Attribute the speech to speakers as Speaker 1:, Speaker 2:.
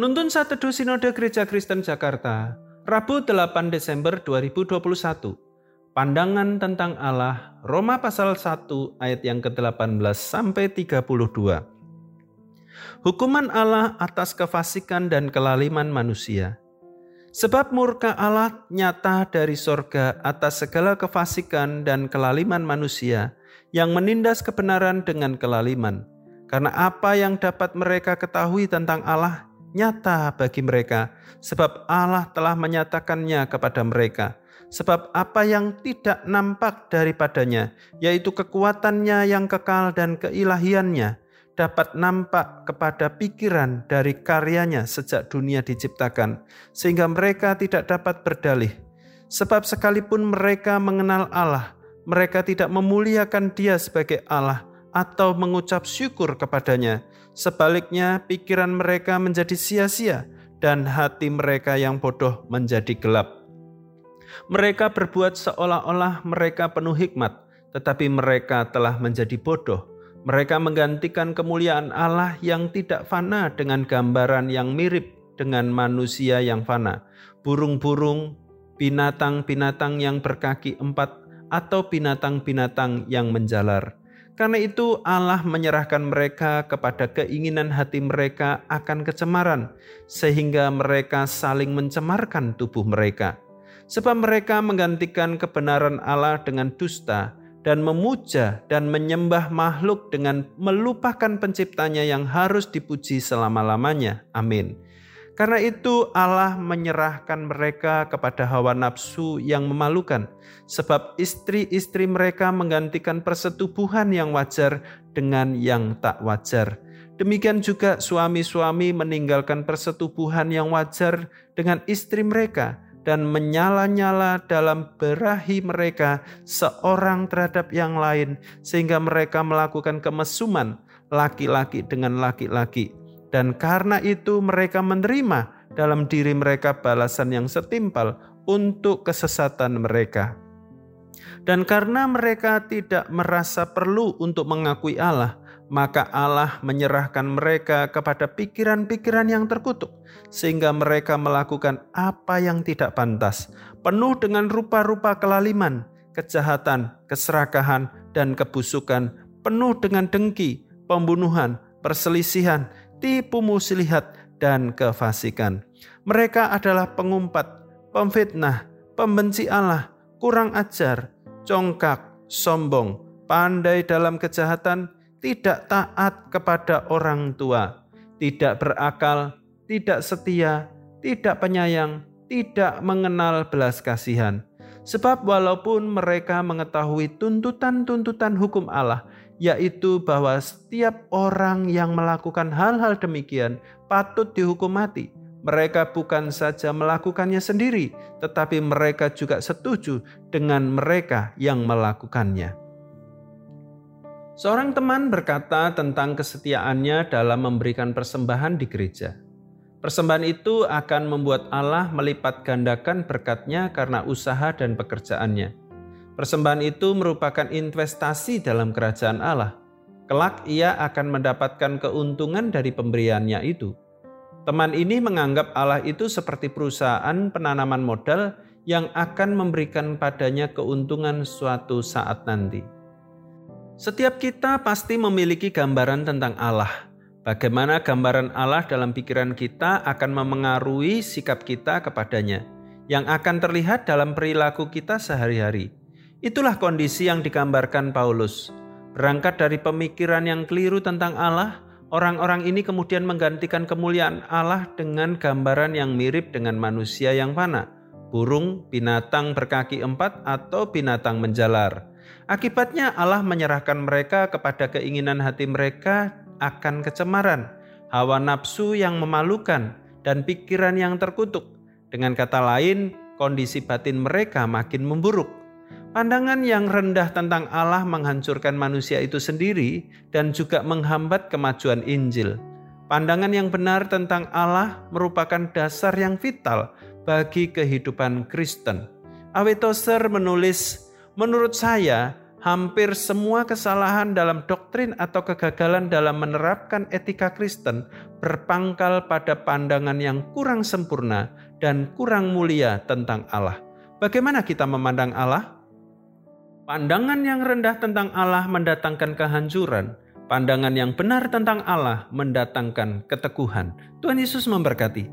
Speaker 1: Penuntun Satu Sinode Gereja Kristen Jakarta, Rabu 8 Desember 2021. Pandangan tentang Allah, Roma pasal 1 ayat yang ke-18 sampai 32. Hukuman Allah atas kefasikan dan kelaliman manusia. Sebab murka Allah nyata dari sorga atas segala kefasikan dan kelaliman manusia yang menindas kebenaran dengan kelaliman. Karena apa yang dapat mereka ketahui tentang Allah nyata bagi mereka, sebab Allah telah menyatakannya kepada mereka. Sebab apa yang tidak nampak daripadanya, yaitu kekuatannya yang kekal dan keilahiannya, dapat nampak kepada pikiran dari karyanya sejak dunia diciptakan, sehingga mereka tidak dapat berdalih. Sebab sekalipun mereka mengenal Allah, mereka tidak memuliakan Dia sebagai Allah, atau mengucap syukur kepadanya. Sebaliknya, pikiran mereka menjadi sia-sia, dan hati mereka yang bodoh menjadi gelap. Mereka berbuat seolah-olah mereka penuh hikmat, tetapi mereka telah menjadi bodoh. Mereka menggantikan kemuliaan Allah yang tidak fana dengan gambaran yang mirip dengan manusia yang fana, burung-burung, binatang-binatang yang berkaki empat, atau binatang-binatang yang menjalar karena itu Allah menyerahkan mereka kepada keinginan hati mereka akan kecemaran, sehingga mereka saling mencemarkan tubuh mereka. Sebab mereka menggantikan kebenaran Allah dengan dusta dan memuja dan menyembah makhluk dengan melupakan penciptanya yang harus dipuji selama-lamanya. Amin. Karena itu Allah menyerahkan mereka kepada hawa nafsu yang memalukan, sebab istri-istri mereka menggantikan persetubuhan yang wajar dengan yang tak wajar. Demikian juga suami-suami meninggalkan persetubuhan yang wajar dengan istri mereka dan menyala-nyala dalam berahi mereka seorang terhadap yang lain sehingga mereka melakukan kemesuman laki-laki dengan laki-laki dan karena itu mereka menerima dalam diri mereka balasan yang setimpal untuk kesesatan mereka. Dan karena mereka tidak merasa perlu untuk mengakui Allah, maka Allah menyerahkan mereka kepada pikiran-pikiran yang terkutuk, sehingga mereka melakukan apa yang tidak pantas, penuh dengan rupa-rupa kelaliman, kejahatan, keserakahan, dan kebusukan, penuh dengan dengki, pembunuhan, perselisihan, tipu muslihat, dan kefasikan. Mereka adalah pengumpat, pemfitnah, pembenci Allah, kurang ajar, congkak, sombong, pandai dalam kejahatan, tidak taat kepada orang tua, tidak berakal, tidak setia, tidak penyayang, tidak mengenal belas kasihan. Sebab walaupun mereka mengetahui tuntutan-tuntutan hukum Allah, yaitu bahwa setiap orang yang melakukan hal-hal demikian patut dihukum mati. Mereka bukan saja melakukannya sendiri, tetapi mereka juga setuju dengan mereka yang melakukannya. Seorang teman berkata tentang kesetiaannya dalam memberikan persembahan di gereja. Persembahan itu akan membuat Allah melipat gandakan berkatnya karena usaha dan pekerjaannya. Persembahan itu merupakan investasi dalam kerajaan Allah. Kelak ia akan mendapatkan keuntungan dari pemberiannya itu. Teman ini menganggap Allah itu seperti perusahaan penanaman modal yang akan memberikan padanya keuntungan suatu saat nanti. Setiap kita pasti memiliki gambaran tentang Allah. Bagaimana gambaran Allah dalam pikiran kita akan memengaruhi sikap kita kepadanya, yang akan terlihat dalam perilaku kita sehari-hari. Itulah kondisi yang digambarkan Paulus. Berangkat dari pemikiran yang keliru tentang Allah, orang-orang ini kemudian menggantikan kemuliaan Allah dengan gambaran yang mirip dengan manusia yang fana, burung, binatang berkaki empat, atau binatang menjalar. Akibatnya Allah menyerahkan mereka kepada keinginan hati mereka akan kecemaran, hawa nafsu yang memalukan, dan pikiran yang terkutuk. Dengan kata lain, kondisi batin mereka makin memburuk. Pandangan yang rendah tentang Allah menghancurkan manusia itu sendiri dan juga menghambat kemajuan Injil. Pandangan yang benar tentang Allah merupakan dasar yang vital bagi kehidupan Kristen. Awetoser menulis, menurut saya, hampir semua kesalahan dalam doktrin atau kegagalan dalam menerapkan etika Kristen berpangkal pada pandangan yang kurang sempurna dan kurang mulia tentang Allah. Bagaimana kita memandang Allah? Pandangan yang rendah tentang Allah mendatangkan kehancuran. Pandangan yang benar tentang Allah mendatangkan keteguhan. Tuhan Yesus memberkati.